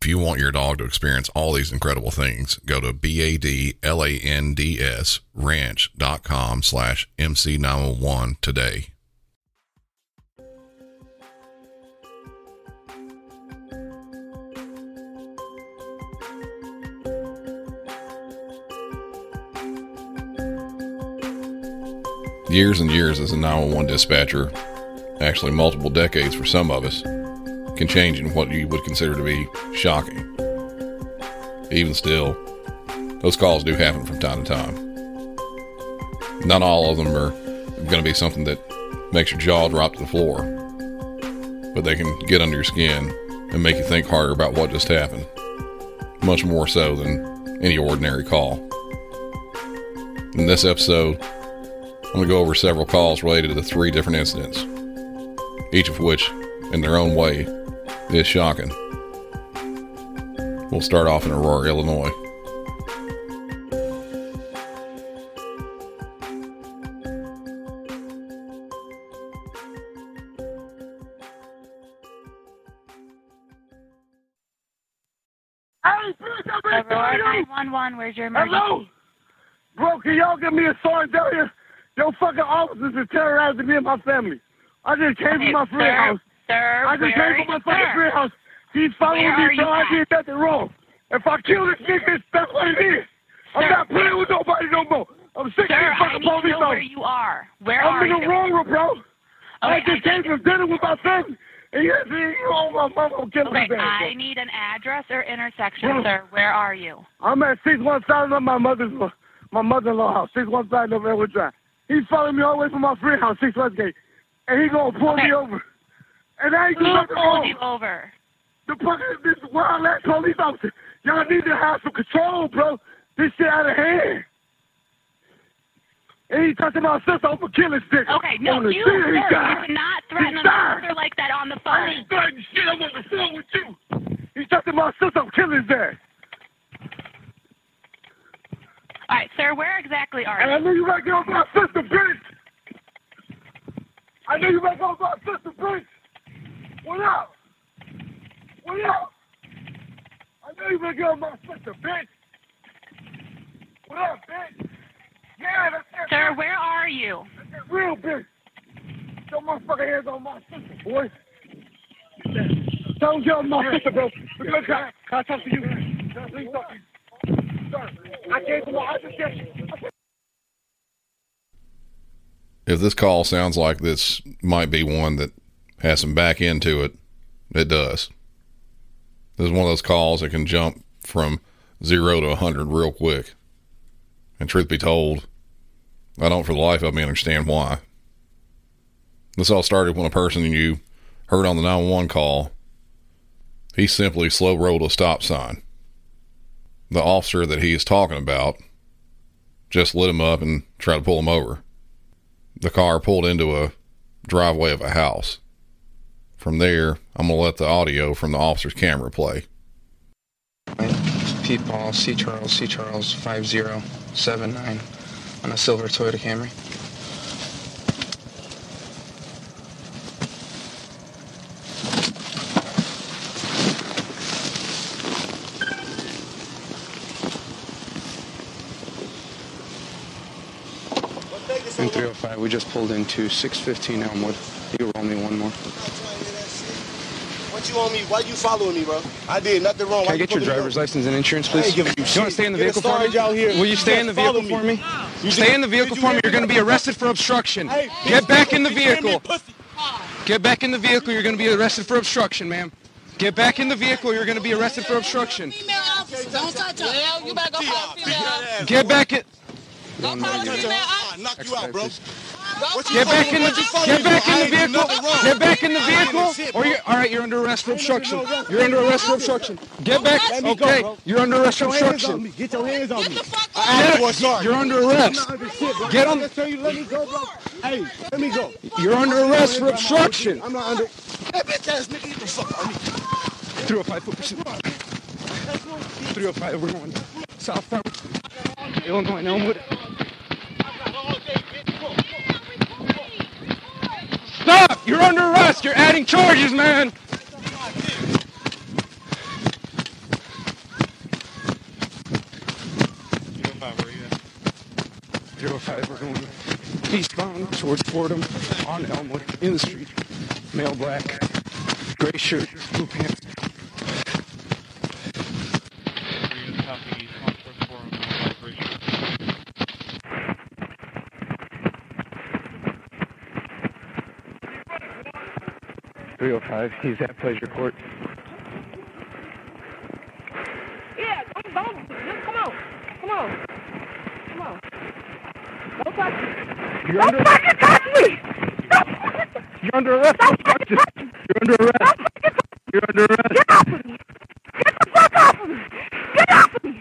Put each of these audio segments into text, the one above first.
If you want your dog to experience all these incredible things, go to B-A-D-L-A-N-D-S ranch.com slash MC901 today. Years and years as a 911 dispatcher, actually multiple decades for some of us, can change in what you would consider to be shocking. Even still, those calls do happen from time to time. Not all of them are going to be something that makes your jaw drop to the floor, but they can get under your skin and make you think harder about what just happened, much more so than any ordinary call. In this episode, I'm going to go over several calls related to the three different incidents, each of which, in their own way, is shocking. We'll start off in Aurora, Illinois. Hey, please, I'm ready Aurora to you. 911, where's your emergency? Hello? Bro, can y'all give me a solidarity? Yo, fucking officers are terrorizing me and my family. I just came Okay, from my friend's house. Sir, I just came from my fucking sir, friend's house. He's following me, bro. I did nothing wrong. If I kill this nigga, that's what it is. I'm not playing with nobody no more. I'm sick Sir, of fucking police know where you are. Where I'm are in you? the wrong room, bro. I just came from dinner with my family. And you you know, my mama will kill me Okay. I need an address or intersection, Bro. sir. Where are you? I'm at 615 of my mother's my mother-in-law house, 615 of Edward Drive. He's following me all the way from my friend house, 6 Westgate. And he gonna pull Okay. me over. And I ain't do Who nothing pulled you over? The fucking this wild ass police officer. Y'all need to have some control, bro. This shit out of hand. And he touching my sister over killing stick. Okay, no, you, sir, you died. cannot threaten He an died. officer like that on the phone. I ain't threatening shit. I'm on the phone with you. He's touching my sister. I'm killing his ass. All right, sir, where exactly are And I you? knew you gotta get on my sister, bitch. I knew you gotta get on my sister, bitch. What up? What up? I knew you gotta get on my sister, bitch. What up, bitch? Yeah, that's that. Sir, where are you? That's that real bitch. Your motherfucking hands on my sister, boy. Don't get on my sister, bro. Because I, can I talk to you? Can I please talk to you? Sir, I came from my, I just get If this call sounds like this might be one that has some back end to it, it does. This is one of those calls that can jump from zero to a 100 real quick. And truth be told, I don't for the life of me understand why. This all started when a person you heard on the 911 call, he simply slow rolled a stop sign. The officer that he is talking about just lit him up and tried to pull him over. The car pulled into a driveway of a house. From there, I'm going to let the audio from the officer's camera play. Pete Paul, C. Charles, C. Charles, 5079 on a silver Toyota Camry. In 305, we just pulled into 615 Elmwood. You roll me one more. Got you on me? Why you following me, bro? I did nothing wrong. Can Why I you get your pulling me driver's license and insurance, I please? ain't giving you you shit. want to stay in the You're vehicle for me? sarge out here. Will you You stay in the can't vehicle for me. me? You Stay did- in the vehicle did you for me. hear You're going to be arrested for obstruction. Hey, Get back in the bitch, you hear me, vehicle. Get back in the vehicle. You're going to be arrested for obstruction, ma'am. Get back in the vehicle. You're going to be arrested for obstruction. Female officer, don't touch her. Well, you better go call female. Get back in. Go call a Touch her. female I'll officer. knock you out, bro. Go What call you Get back in the get back in the vehicle. Get back in the vehicle. Or you all right? You're under arrest for obstruction. You're under arrest for obstruction. Get back. Let me go, Okay. You're under arrest for Get your hands on obstruction. me. Get your hands on me. the fuck off. asked for a. You're under arrest. not under shit, bro. Get on- I tell you, let me go, bro. Hey, let me go. You're under arrest for obstruction. I'm not under. That bitch ass nigga, get the fuck on me. 305 foot pursuit. 305. We're going south Illinois. Now I'm with it. Stop! You're under arrest. You're adding charges, man. Zero five, we're going eastbound towards Fordham on Elmwood in the street. Male black, gray shirt, blue pants. Three oh five. He's at Pleasure Court. Yeah, don't, don't, just come on. Come on. Come on. Don't touch me. You're under, fucking touch me! you're under arrest. for obstruction. You're under arrest. You're under arrest. Get off of me! Get the fuck off of me! Get off of me!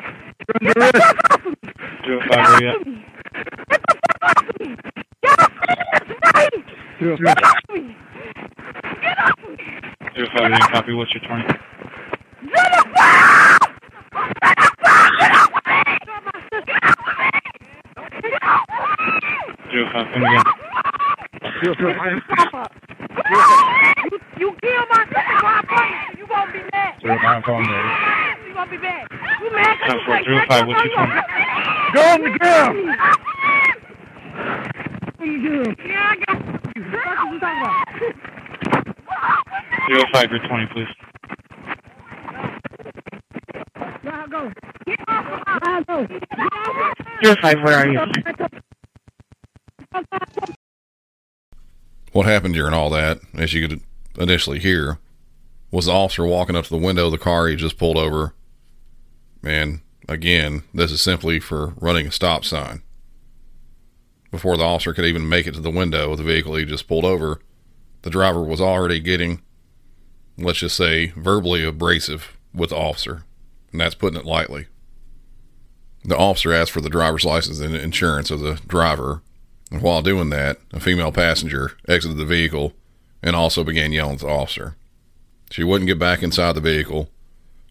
You're under arrest. Get off of me! Get off of me! Get the fuck off of me! Get off of me! Right! Three oh Get five. off of me! Get off of me! Zero five eight, copy. What's your twenty? Get off of me! Get off of me! Get off of me! Get off of me! Zero five, come again. Zero zero five. You, you kill my sister, my brother. You gonna be mad. Zero five, call me. ready. You gonna be mad. You mad 'cause Ten you four, take zero my five, what's your sister? twenty? Go on the ground. Yeah, I got you. What are you talking about? Zero five, your twenty, please. Now go. Get off go. Get off of Zero five, where are you? What happened during all that, as you could initially hear, was the officer walking up to the window of the car he just pulled over. And again, this is simply for running a stop sign. Before the officer could even make it to the window of the vehicle he just pulled over, the driver was already getting, let's just say, verbally abrasive with the officer. And that's putting it lightly. The officer asked for the driver's license and insurance of the driver, and while doing that, a female passenger exited the vehicle and also began yelling at the officer. She wouldn't get back inside the vehicle,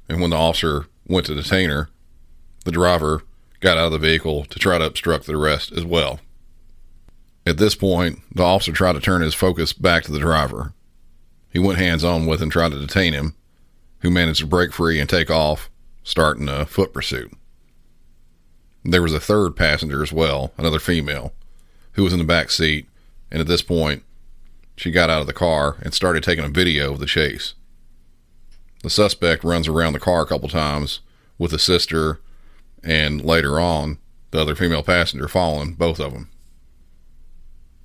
and when the officer went to detain her, the driver got out of the vehicle to try to obstruct the arrest as well. At this point, the officer tried to turn his focus back to the driver. He went hands on with and tried to detain him, who managed to break free and take off, starting a foot pursuit. There was a third passenger as well, another female, who was in the back seat, and at this point, she got out of the car and started taking a video of the chase. The suspect runs around the car a couple times with the sister and later on, the other female passenger following both of them.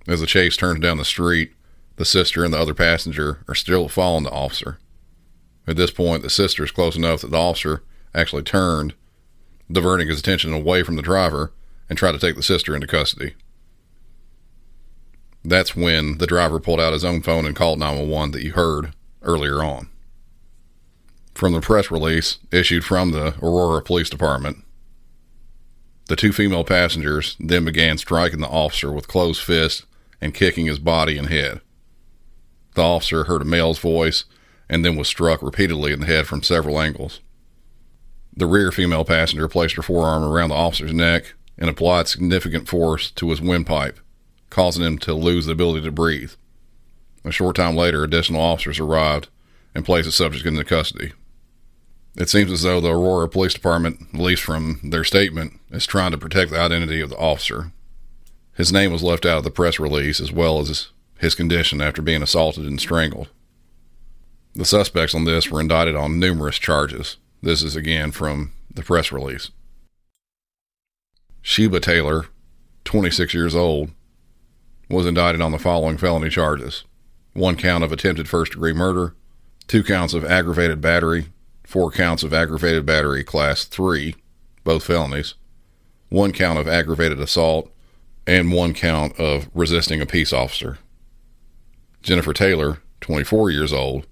As the chase turns down the street, the sister and the other passenger are still following the officer. At this point, the sister is close enough that the officer actually turned, diverting his attention away from the driver, and tried to take the sister into custody. That's when the driver pulled out his own phone and called 911 that you heard earlier on. From the press release issued from the Aurora Police Department, the two female passengers then began striking the officer with closed fists and kicking his body and head. The officer heard a male's voice and then was struck repeatedly in the head from several angles. The rear female passenger placed her forearm around the officer's neck and applied significant force to his windpipe, causing him to lose the ability to breathe. A short time later, additional officers arrived and placed the subject into custody. It seems as though the Aurora Police Department, at least from their statement, is trying to protect the identity of the officer. His name was left out of the press release as well as his condition after being assaulted and strangled. The suspects on this were indicted on numerous charges. This is again from the press release. Sheba Taylor, 26 years old, was indicted on the following felony charges one count of attempted first degree murder, two counts of aggravated battery, four counts of aggravated battery class 3, both felonies, one count of aggravated assault, and one count of resisting a peace officer. Jennifer Taylor, 24 years old,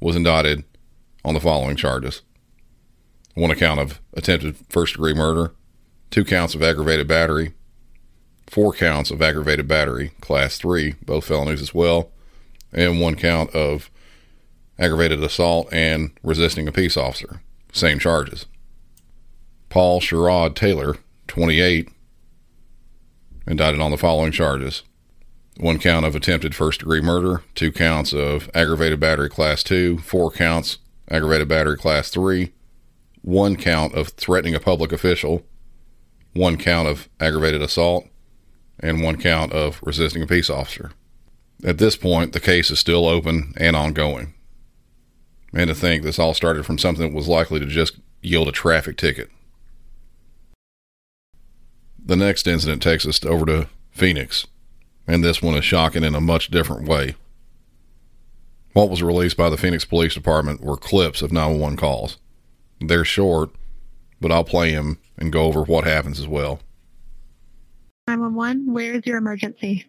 was indicted on the following charges one account of attempted first degree murder, two counts of aggravated battery, four counts of aggravated battery, class 3, both felonies as well, and one count of aggravated assault and resisting a peace officer, same charges. Paul Sherrod Taylor, 28, indicted on the following charges one count of attempted first degree murder, two counts of aggravated battery class 2, four counts aggravated battery class 3, one count of threatening a public official, one count of aggravated assault, and one count of resisting a peace officer. At this point, the case is still open and ongoing. And to think this all started from something that was likely to just yield a traffic ticket. The next incident takes us over to Phoenix, and this one is shocking in a much different way. What was released by the Phoenix Police Department were clips of 911 calls. They're short, but I'll play them and go over what happens as well. 911, where is your emergency?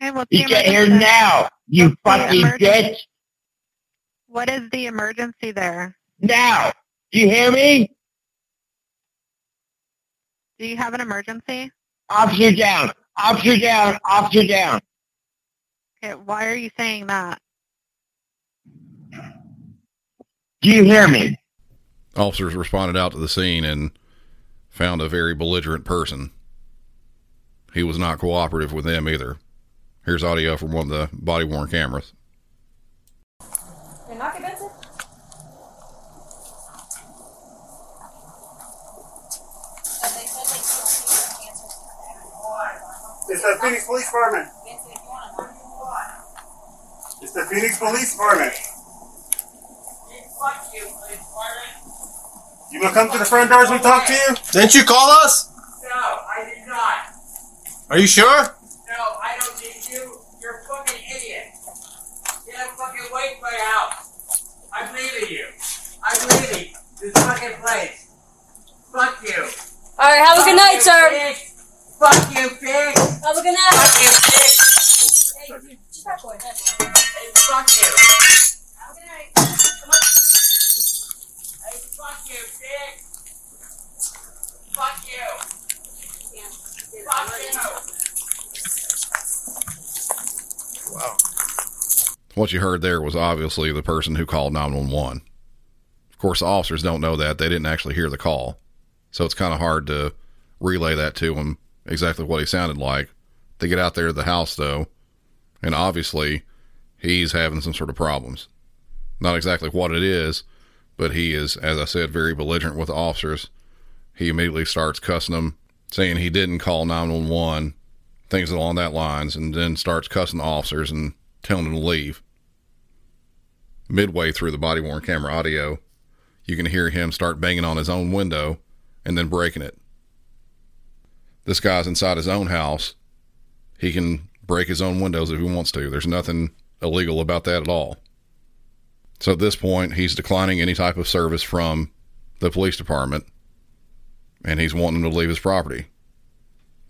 Okay, what's You the get here emergency? now, you What's fucking bitch. What is the emergency there? Now. Do you hear me? Do you have an emergency? Officer down. Officer down. Officer down. Okay, why are you saying that? Do you hear me? Officers responded out to the scene and found a very belligerent person. He was not cooperative with them either. Here's audio from one of the body worn cameras. You're not convinced? It's the Phoenix Police Department. It's the Phoenix Police Department. You gonna come to the front doors and talk to you? Didn't you call us? No, I did not. Are you sure? No, I don't need you. You're a fucking idiot. Get a fucking away from my house. I'm leaving you. I'm leaving this fucking place. Fuck you. All right, have a good Fuck night, you, sir. pig. Fuck you, pig. Have a good night. Fuck you, pig. Hey, just that boy. That boy. Hey, fuck you. Have a good night. Come on. Hey, fuck you, pig. Fuck you. Fuck you. Wow. What you heard there was obviously the person who called 911. Of course, the officers don't know that. They didn't actually hear the call. So it's kind of hard to relay that to them exactly what he sounded like. They get out there to the house, though, and obviously he's having some sort of problems. Not exactly what it is, but he is, as I said, very belligerent with the officers. He immediately starts cussing them, saying he didn't call 911, things along that lines, and then starts cussing the officers and telling them to leave. Midway through the body worn camera audio, you can hear him start banging on his own window and then breaking it. This guy's inside his own house. He can break his own windows if he wants to. There's nothing illegal about that at all. So at this point, he's declining any type of service from the police department and he's wanting to leave his property.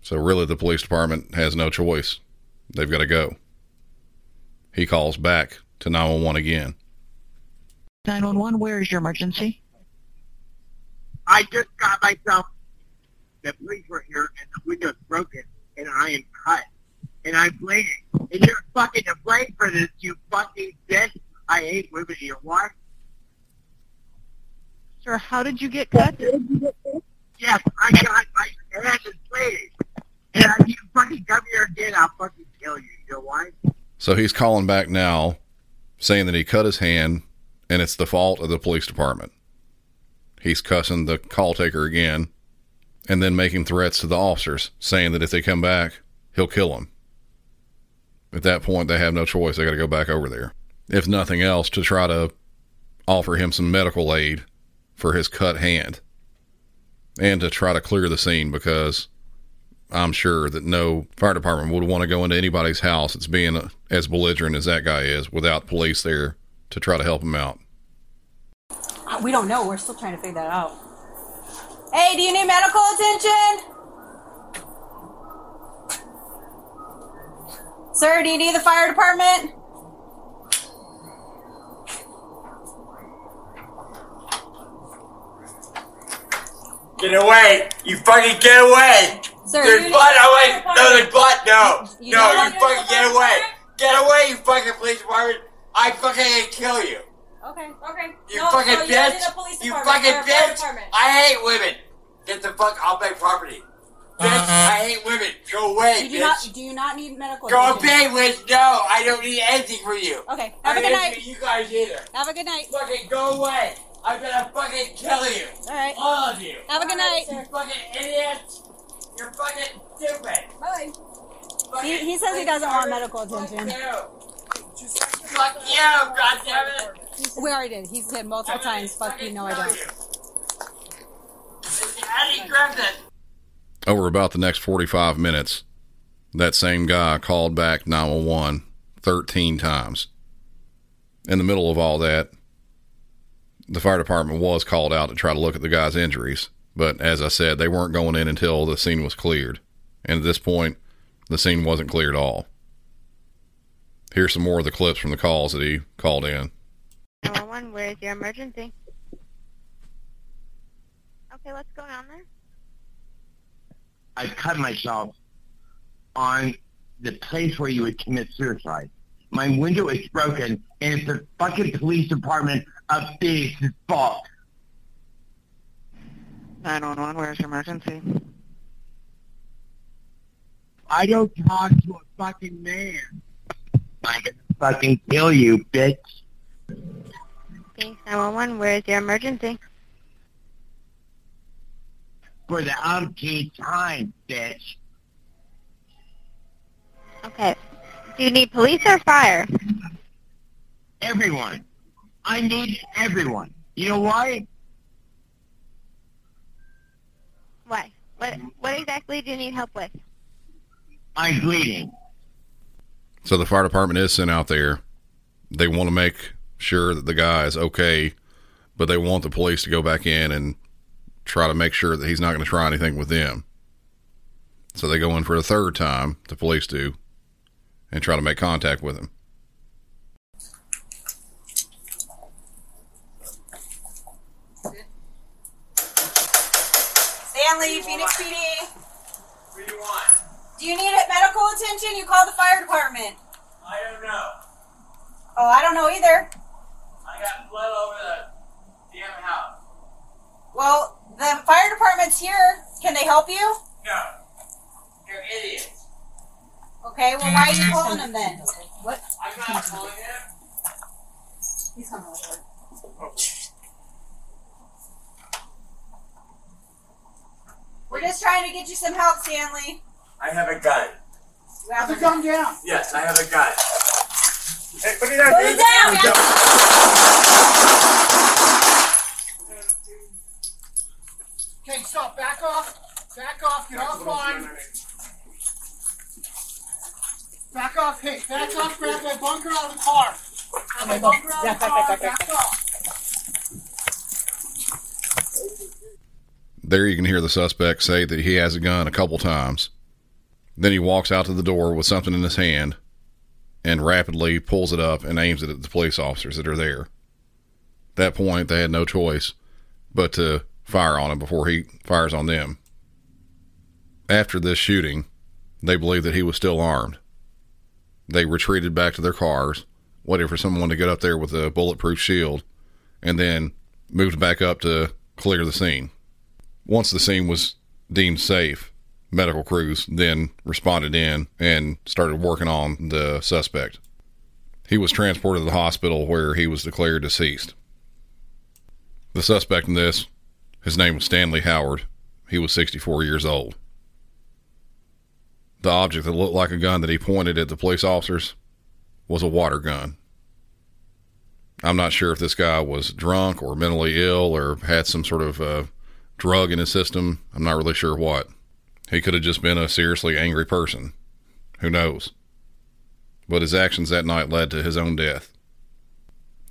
So really, the police department has no choice. They've got to go. He calls back to 911 again. 911, where is your emergency? I just got myself. The police were here and the window's broken and I am cut and I'm bleeding. And you're fucking to blame for this, you fucking bitch. I hate women. You what? Sir, how did you get cut? Yes, I got my ass is bleeding. And if you fucking come here again, I'll fucking kill you. You know why? So he's calling back now, saying that he cut his hand and it's the fault of the police department. He's cussing the call taker again and then making threats to the officers, saying that if they come back, he'll kill them. At that point, they have no choice. They got to go back over there. If nothing else, to try to offer him some medical aid for his cut hand and to try to clear the scene because I'm sure that no fire department would want to go into anybody's house that's being as belligerent as that guy is without police there to try to help him out. Uh, We don't know. We're still trying to figure that out. Hey, do you need medical attention? Sir, do you need the fire department? Get away! You fucking get away! Sir, there's you blood need- away! No, there's blood! No! You no, you fucking get away! Get away, you fucking police department! I fucking gonna kill you! Okay, okay. You No, fucking no, you're bitch! the police You department, fucking or bitch! department. I hate women! Get the fuck off my property! Bitch, uh-huh. I hate women! Go away, You do bitch! not. Do you not need medical Go away, bitch! No, I don't need anything from you! Okay. Have a good night. You guys either! Have a good night. Fucking go away! I'm gonna fucking kill you! All right. All of you! Have a good night. You fucking idiots! You're fucking stupid! Bye. He, he says he doesn't want medical attention. Fuck you, goddammit! We already did. He said multiple times, "Fuck you." No, I don't. Eddie Griffin! Over about the next 45 minutes, that same guy called back 911 13 times. In the middle of all that, the fire department was called out to try to look at the guy's injuries, but as I said, they weren't going in until the scene was cleared. And at this point, the scene wasn't cleared at all. Here's some more of the clips from the calls that he called in. 911, where is your emergency? Okay, what's going on there? I cut myself on the place where you would commit suicide. My window is broken, and it's the fucking police department of Phoenix's fault. 911, where's your emergency? I don't talk to a fucking man. I'm gonna fucking kill you, bitch. Phoenix 911, where is your emergency? For the umpteenth time, bitch. Okay. Do you need police or fire? Everyone. I need everyone. You know why? Why? What what exactly do you need help with? I'm bleeding. So the fire department is sent out there. They want to make sure that the guy is okay, but they want the police to go back in and try to make sure that he's not going to try anything with them. So they go in for the third time, the police do, and try to make contact with him. Stanley, Phoenix PD. What do you want? Do you need medical attention? You call the fire department. I don't know. Oh, I don't know either. I got blood over the damn house. Well, the fire department's here. Can they help you? No. You're idiots. Okay, well, why are you calling them then? What? I'm not calling him. He's coming over. We're just trying to get you some help, Stanley. I have a gun. You have to come down. Yes, I have a gun. Hey, put it down, Put it dude. down. Okay, stop. Back off. Back off. You're all fine. Back off. Hey, back off. Grab my bunker out of the car. Grab my bunker out of the car. Back off. There you can hear the suspect say that he has a gun a couple times. Then he walks out to the door with something in his hand and rapidly pulls it up and aims it at the police officers that are there. At that point, they had no choice but to fire on him before he fires on them. After this shooting, they believe that he was still armed. They retreated back to their cars, waited for someone to get up there with a bulletproof shield, and then moved back up to clear the scene. Once the scene was deemed safe, medical crews then responded in and started working on the suspect. He was transported to the hospital where he was declared deceased. The suspect in this, his name was Stanley Howard. He was 64 years old. The object that looked like a gun that he pointed at the police officers was a water gun. I'm not sure if this guy was drunk or mentally ill or had some sort of uh, drug in his system. I'm not really sure what. He could have just been a seriously angry person. Who knows? But his actions that night led to his own death.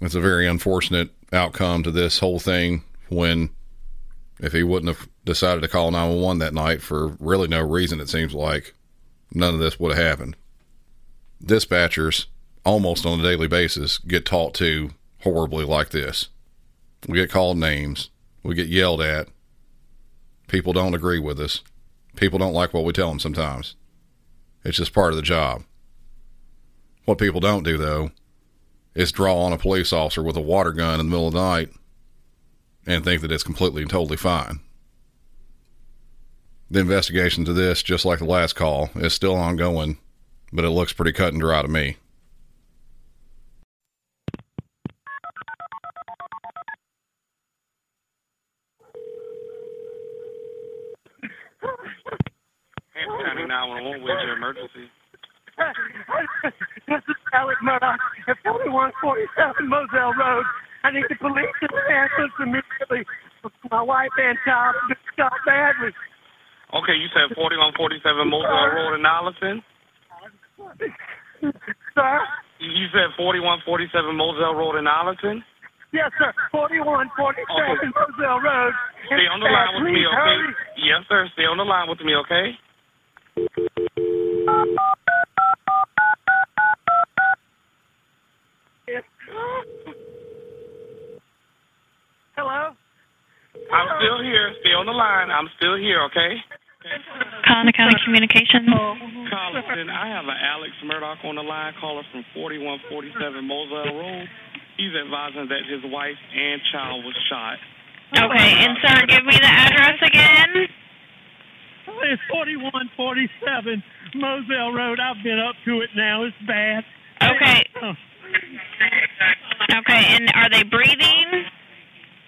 It's a very unfortunate outcome to this whole thing when, if he wouldn't have decided to call 911 that night for really no reason, it seems like, none of this would have happened. Dispatchers, almost on a daily basis, get taught to horribly like this. We get called names, we get yelled at, people don't agree with us, people don't like what we tell them sometimes. It's just part of the job. What people don't do, though, is draw on a police officer with a water gun in the middle of the night and think that it's completely and totally fine. The investigation to this, just like the last call, is still ongoing, but it looks pretty cut and dry to me. 911, where's your emergency? This is Alec Murdaugh at 4147 Moselle Road. I need the police and the ambulance immediately. My wife and child been shot badly. Okay, you said 4147 Moselle Road in Allison? Sir? You said 4147 Moselle Road in Allison? Yes, sir. 4147 Moselle Road. Stay on the line with me, okay? hurry. Yes, sir. Stay on the line with me, okay? Hello? I'm still here. Stay on the line. I'm still here, okay? Colleton County Communications. Collison, I have an Alex Murdaugh on the line, caller from 4147 Moselle Road. He's advising that his wife and child was shot. Okay, and sir, give me the address again. It's 4147 Moselle Road. I've been up to it now. It's bad. Okay. Oh, Okay, and are they breathing?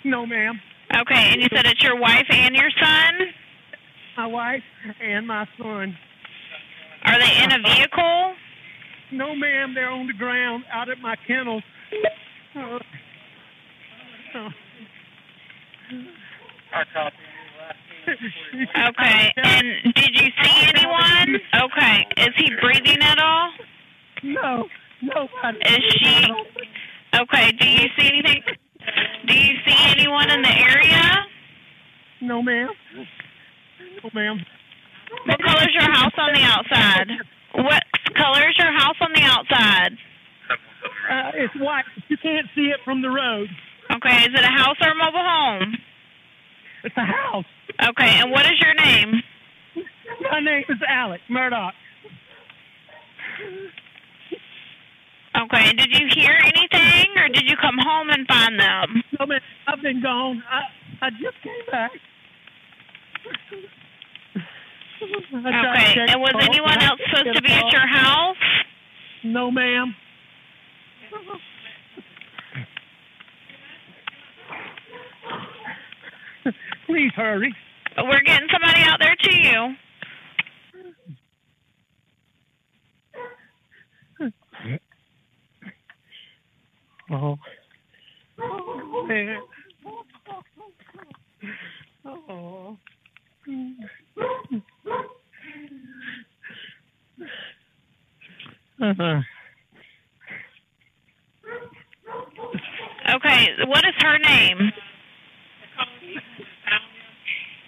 no, ma'am. Okay, and you said it's your wife and your son? My wife and my son. Are they in a vehicle? No, ma'am. They're on the ground out at my kennel. Oh. Oh. Okay, and did you see anyone? Okay, is he breathing at all? No, nobody. Is she? Okay, do you see anything? Do you see anyone in the area? No, ma'am. No, ma'am. What color is your house on the outside? What color is your house on the outside? Uh, it's white. You can't see it from the road. Okay, is it a house or a mobile home? It's a house. Okay, and what is your name? My name is Alec Murdaugh. Okay, and did you hear anything, or did you come home and find them? No, ma'am. I've been gone. I I just came back. I tried to Okay, and was anyone else supposed to be at your house? No, ma'am. Please hurry. We're getting somebody out there to you. Oh. Oh. Oh. Uh-huh. Okay, what is her name?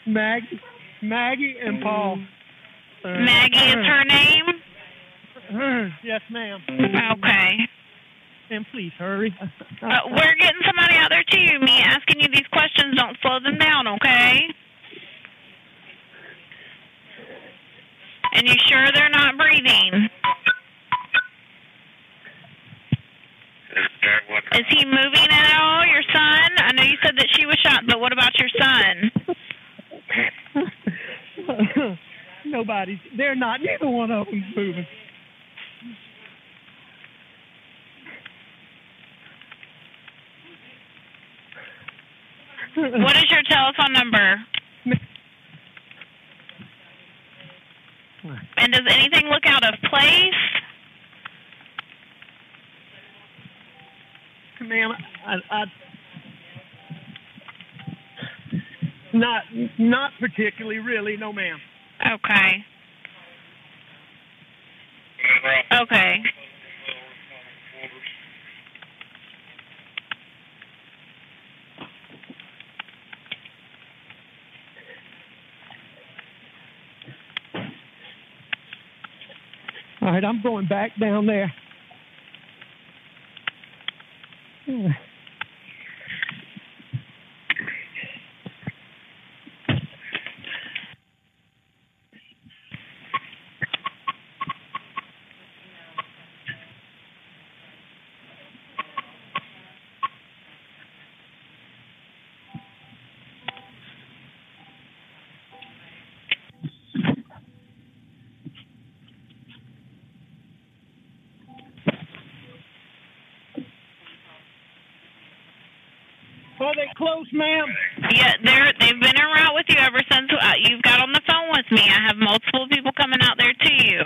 Maggie, Maggie and Paul. Maggie is her name? Yes, ma'am. Okay. And please hurry. Uh, we're getting somebody out there too. Me asking you these questions, don't slow them down, okay? And you sure they're not breathing? Is he moving at all, your son? I know you said that she was shot, but what about your son? Nobody's. They're not. Neither one of them's moving. What is your telephone number? And does anything anything look out of place? Ma'am, I, I, not, not particularly, really, no, ma'am. Okay. Uh, okay. All right, I'm going back down there. Are they close, ma'am? Yeah, they're they've been en route with you ever since uh, you've got on the phone with me. I have multiple people coming out there to you.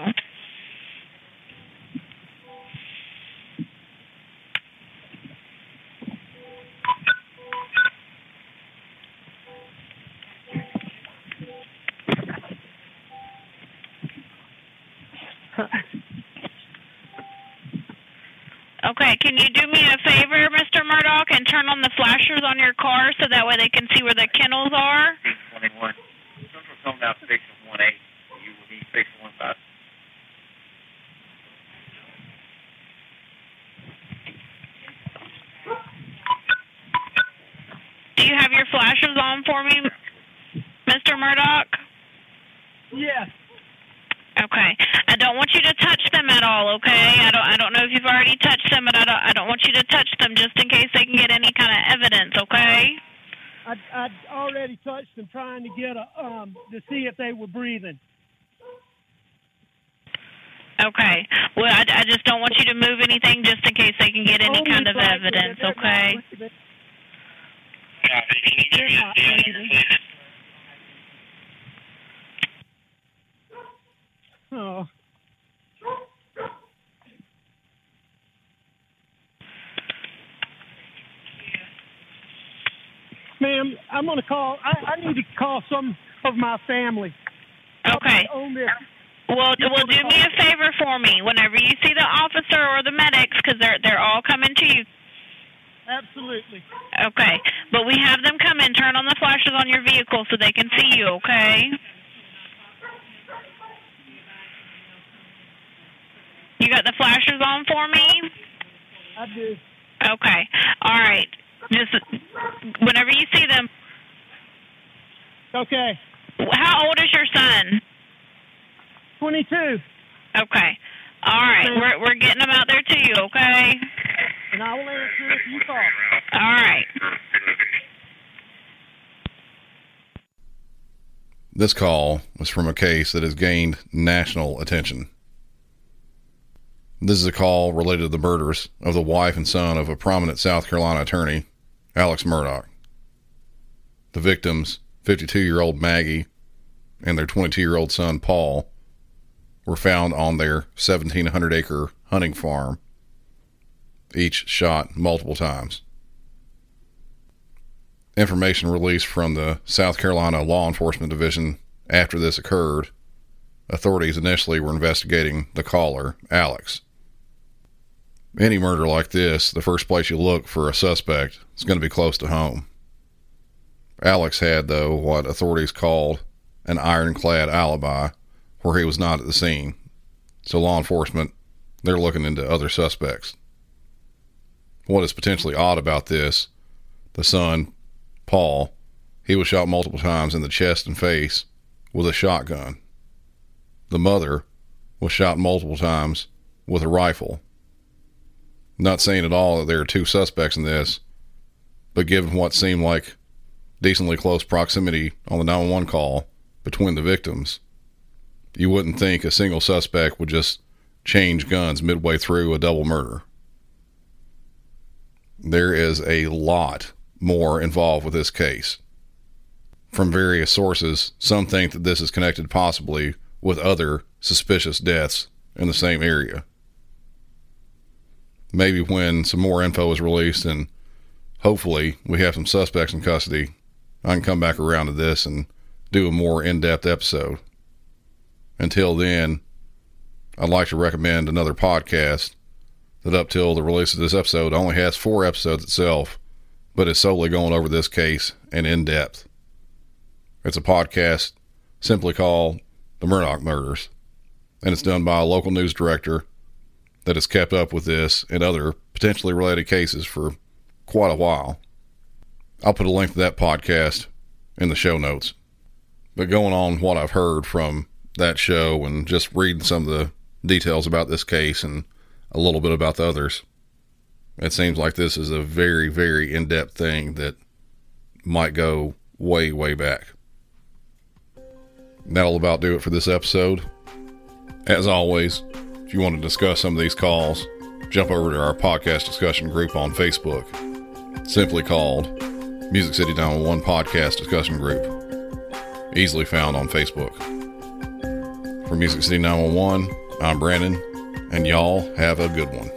Okay, can you do me turn on the flashers on your car so that way they can see where the kennels are? 21. Central Zone now station 1A. You will need station 15. Do you have your flashers on for me, Mr. Murdaugh? Yes. Okay. I don't want you to touch them at all, okay? I don't I don't know if you've already touched them, but I don't I don't want you to touch them just in case they can get any kind of evidence, okay? I, already touched them trying to get a, um, to see if they were breathing. Okay. Well, I, I just don't want you to move anything just in case they can get any Only kind of like evidence, okay? breathing. They're not. Oh. Ma'am, I'm going to call. I, I need to call some of my family. Okay. On this. Well, well, do me a favor for me. Whenever you see the officer or the medics, because they're they're all coming to you. Absolutely. Okay, but we have them come in, turn on the flashes on your vehicle so they can see you. Okay. You got the flashers on for me? I do. Okay. All right. Just whenever you see them. Okay. How old is your son? 22. Okay. All right. We're we're getting them out there to you. Okay. And I will answer if you call. All right. This call was from a case that has gained national attention. This is a call related to the murders of the wife and son of a prominent South Carolina attorney, Alex Murdaugh. The victims, 52 year old Maggie and their 22 year old son, Paul, were found on their 1,700 acre hunting farm, each shot multiple times. Information released from the South Carolina Law Enforcement Division after this occurred, authorities initially were investigating the caller, Alex. Any murder like this, the first place you look for a suspect is going to be close to home. Alex had, though, what authorities called an ironclad alibi where he was not at the scene. So law enforcement, they're looking into other suspects. What is potentially odd about this, the son, Paul, he was shot multiple times in the chest and face with a shotgun. The mother was shot multiple times with a rifle. Not saying at all that there are two suspects in this, but given what seemed like decently close proximity on the 911 call between the victims, you wouldn't think a single suspect would just change guns midway through a double murder. There is a lot more involved with this case. From various sources, some think that this is connected possibly with other suspicious deaths in the same area. Maybe when some more info is released and hopefully we have some suspects in custody, I can come back around to this and do a more in depth episode. Until then, I'd like to recommend another podcast that, up till the release of this episode, only has four episodes itself, but is solely going over this case and in depth. It's a podcast simply called The Murdaugh Murders, and it's done by a local news director that has kept up with this and other potentially related cases for quite a while. I'll put a link to that podcast in the show notes. But going on what I've heard from that show and just reading some of the details about this case and a little bit about the others, it seems like this is a very, very in depth thing that might go way, way back. That'll about do it for this episode. As always, if you want to discuss some of these calls, jump over to our podcast discussion group on Facebook, simply called Music City 911 Podcast Discussion Group, easily found on Facebook. For Music City 911, I'm Brandon, and y'all have a good one.